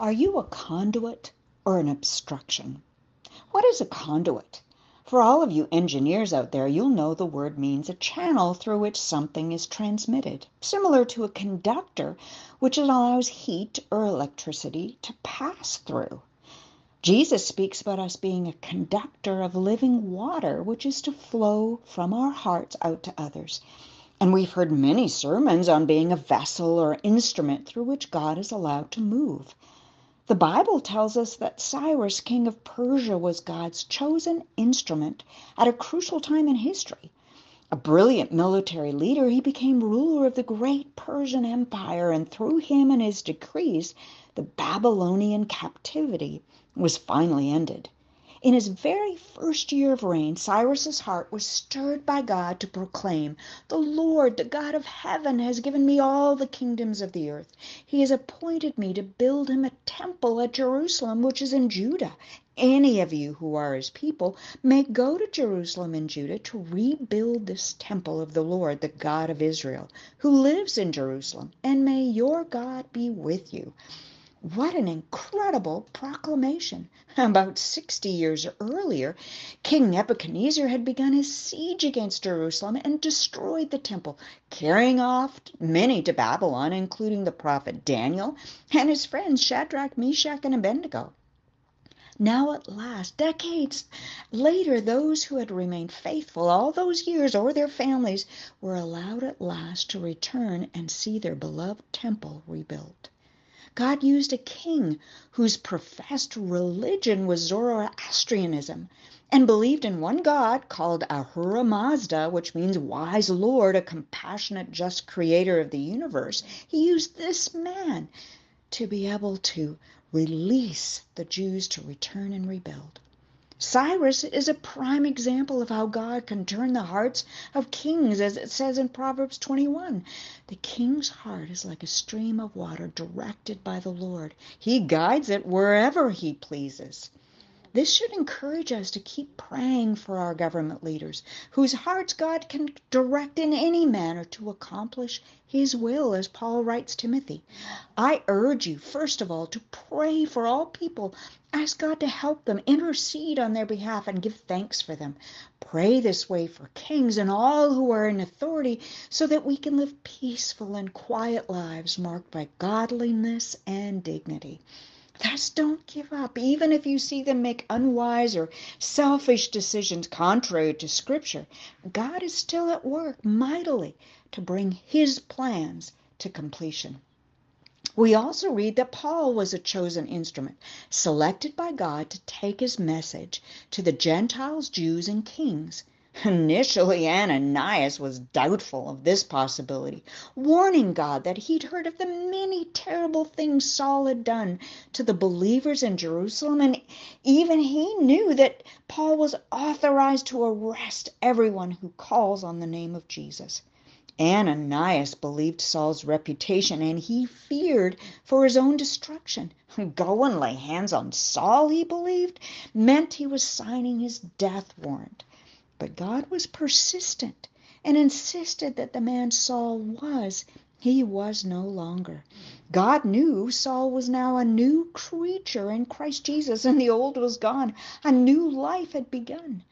Are you a conduit or an obstruction? What is a conduit? For all of you engineers out there, you'll know the word means a channel through which something is transmitted, similar to a conductor, which allows heat or electricity to pass through. Jesus speaks about us being a conductor of living water, which is to flow from our hearts out to others. And we've heard many sermons on being a vessel or instrument through which God is allowed to move. The Bible tells us that Cyrus, king of Persia, was God's chosen instrument at a crucial time in history. A brilliant military leader, he became ruler of the great Persian Empire, and through him and his decrees, the Babylonian captivity was finally ended. In his very first year of reign, Cyrus's heart was stirred by God to proclaim, "The Lord, the God of heaven, has given me all the kingdoms of the earth. He has appointed me to build him a temple at Jerusalem, which is in Judah. Any of you who are his people may go to Jerusalem and Judah to rebuild this temple of the Lord, the God of Israel, who lives in Jerusalem, and may your God be with you." What an incredible proclamation! About sixty years earlier, King Nebuchadnezzar had begun his siege against Jerusalem and destroyed the temple, carrying off many to Babylon, including the prophet Daniel and his friends Shadrach, Meshach, and Abednego. Now, at last, decades later, those who had remained faithful all those years, or their families, were allowed at last to return and see their beloved temple rebuilt. God used a king whose professed religion was Zoroastrianism and believed in one God called Ahura Mazda, which means wise Lord, a compassionate, just creator of the universe. He used this man to be able to release the Jews to return and rebuild. Cyrus is a prime example of how God can turn the hearts of kings, as it says in Proverbs 21. The king's heart is like a stream of water directed by the Lord, he guides it wherever he pleases. This should encourage us to keep praying for our government leaders, whose hearts God can direct in any manner to accomplish His will, as Paul writes Timothy. I urge you, first of all, to pray for all people. Ask God to help them, intercede on their behalf, and give thanks for them. Pray this way for kings and all who are in authority so that we can live peaceful and quiet lives marked by godliness and dignity. Thus don't give up, even if you see them make unwise or selfish decisions contrary to Scripture. God is still at work mightily to bring His plans to completion. We also read that Paul was a chosen instrument, selected by God to take his message to the Gentiles, Jews, and kings. Initially, Ananias was doubtful of this possibility, warning God that he'd heard of the many terrible things Saul had done to the believers in Jerusalem, and even he knew that Paul was authorized to arrest everyone who calls on the name of Jesus. Ananias believed Saul's reputation and he feared for his own destruction. Go and lay hands on Saul, he believed, meant he was signing his death warrant. But God was persistent and insisted that the man Saul was, he was no longer. God knew Saul was now a new creature in Christ Jesus, and the old was gone. A new life had begun.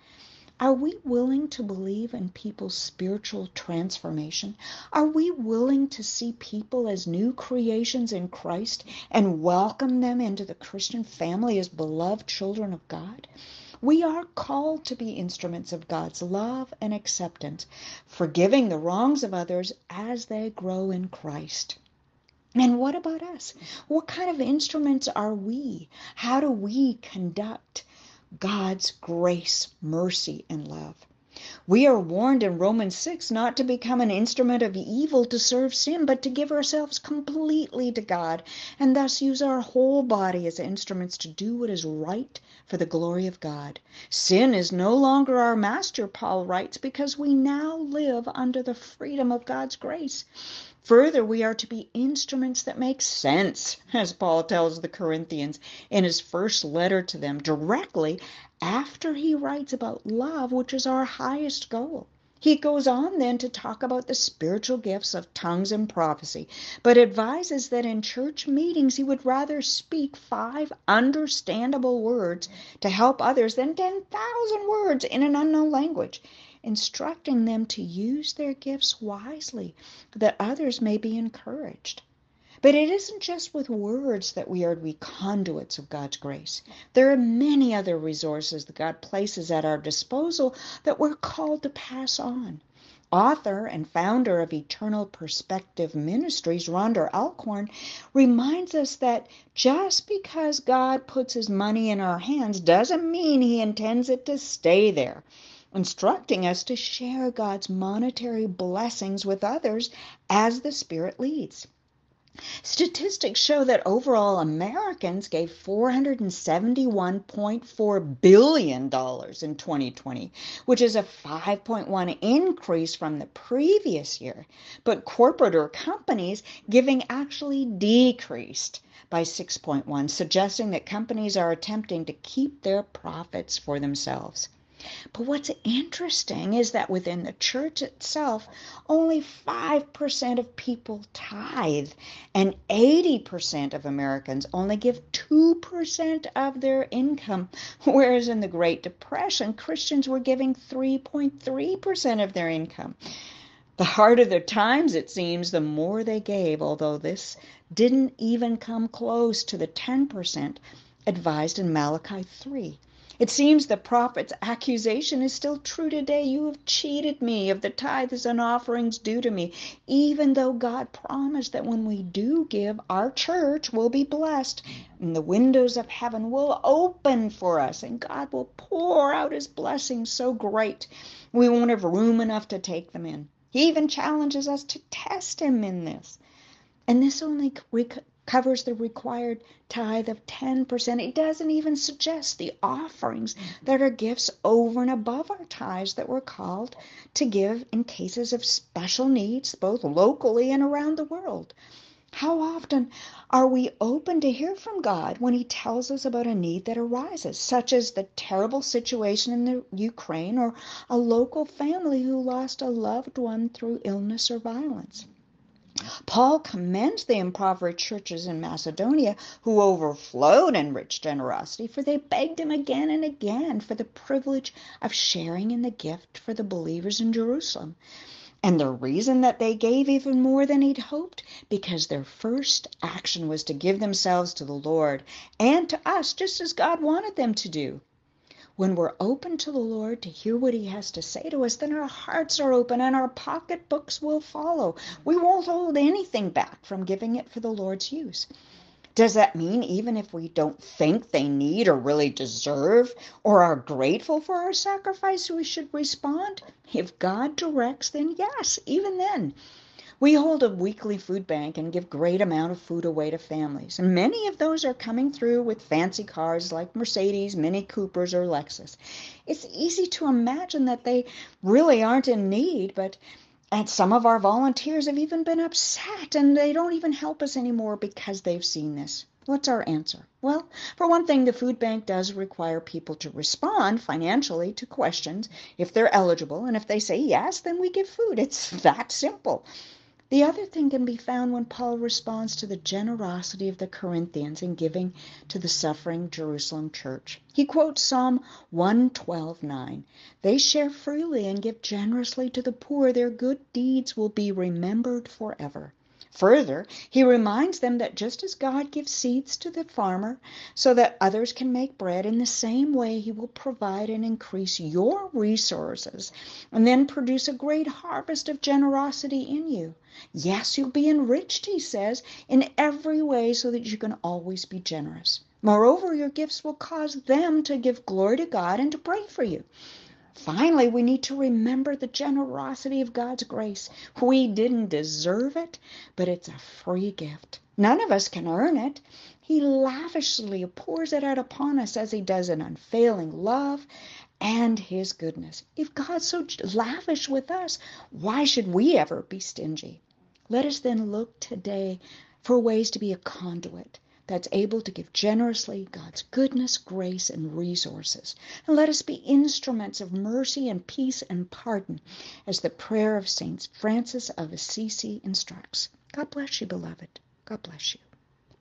Are we willing to believe in people's spiritual transformation? Are we willing to see people as new creations in Christ and welcome them into the Christian family as beloved children of God? We are called to be instruments of God's love and acceptance, forgiving the wrongs of others as they grow in Christ. And what about us? What kind of instruments are we? How do we conduct God's grace, mercy, and love? We are warned in Romans 6 not to become an instrument of evil to serve sin, but to give ourselves completely to God and thus use our whole body as instruments to do what is right for the glory of God. Sin is no longer our master, Paul writes, because we now live under the freedom of God's grace. Further, we are to be instruments that make sense, as Paul tells the Corinthians in his first letter to them, directly after he writes about love, which is our highest goal. He goes on then to talk about the spiritual gifts of tongues and prophecy, but advises that in church meetings he would rather speak five understandable words to help others than 10,000 words in an unknown language, instructing them to use their gifts wisely that others may be encouraged. But it isn't just with words that we are to be conduits of God's grace. There are many other resources that God places at our disposal that we're called to pass on. Author and founder of Eternal Perspective Ministries, Randy Alcorn, reminds us that just because God puts his money in our hands doesn't mean he intends it to stay there instructing us to share God's monetary blessings with others as the Spirit leads. Statistics show that overall Americans gave $471.4 billion in 2020, which is a 5.1 increase from the previous year. But corporate or companies giving actually decreased by 6.1, suggesting that companies are attempting to keep their profits for themselves. But what's interesting is that within the church itself, only 5% of people tithe, and 80% of Americans only give 2% of their income. Whereas in the Great Depression, Christians were giving 3.3% of their income. The harder the times, it seems, the more they gave, although this didn't even come close to the 10% advised in Malachi 3. It seems the prophet's accusation is still true today. You have cheated me of the tithes and offerings due to me, even though God promised that when we do give, our church will be blessed and the windows of heaven will open for us and God will pour out his blessings so great we won't have room enough to take them in. He even challenges us to test him in this. And this only covers the required tithe of 10%. It doesn't even suggest the offerings mm-hmm. that are gifts over and above our tithes that we're called to give in cases of special needs, both locally and around the world. How often are we open to hear from God when He tells us about a need that arises, such as the terrible situation in the Ukraine or a local family who lost a loved one through illness or violence? Paul commends the impoverished churches in Macedonia who overflowed in rich generosity, for they begged him again and again for the privilege of sharing in the gift for the believers in Jerusalem. And the reason that they gave even more than he'd hoped, because their first action was to give themselves to the Lord and to us, just as God wanted them to do when we're open to the Lord to hear what He has to say to us, then our hearts are open and our pocketbooks will follow. We won't hold anything back from giving it for the Lord's use. Does that mean even if we don't think they need or really deserve or are grateful for our sacrifice, we should respond? If God directs, then yes, even then. We hold a weekly food bank and give great amount of food away to families. And many of those are coming through with fancy cars like Mercedes, Mini Coopers, or Lexus. It's easy to imagine that they really aren't in need, but and some of our volunteers have even been upset and they don't even help us anymore because they've seen this. What's our answer? Well, for one thing, the food bank does require people to respond financially to questions if they're eligible, and if they say yes, then we give food. It's that simple. The other thing can be found when Paul responds to the generosity of the Corinthians in giving to the suffering Jerusalem church. He quotes Psalm 112:9. They share freely and give generously to the poor. Their good deeds will be remembered forever. Further, he reminds them that just as God gives seeds to the farmer so that others can make bread, in the same way he will provide and increase your resources and then produce a great harvest of generosity in you. Yes, you'll be enriched, he says, in every way so that you can always be generous. Moreover, your gifts will cause them to give glory to God and to pray for you. Finally, we need to remember the generosity of God's grace. We didn't deserve it, but it's a free gift. None of us can earn it. He lavishly pours it out upon us as he does in unfailing love and his goodness. If God's so lavish with us, why should we ever be stingy? Let us then look today for ways to be a conduit that's able to give generously God's goodness, grace, and resources. And let us be instruments of mercy and peace and pardon, as the prayer of Saint Francis of Assisi instructs. God bless you, beloved. God bless you.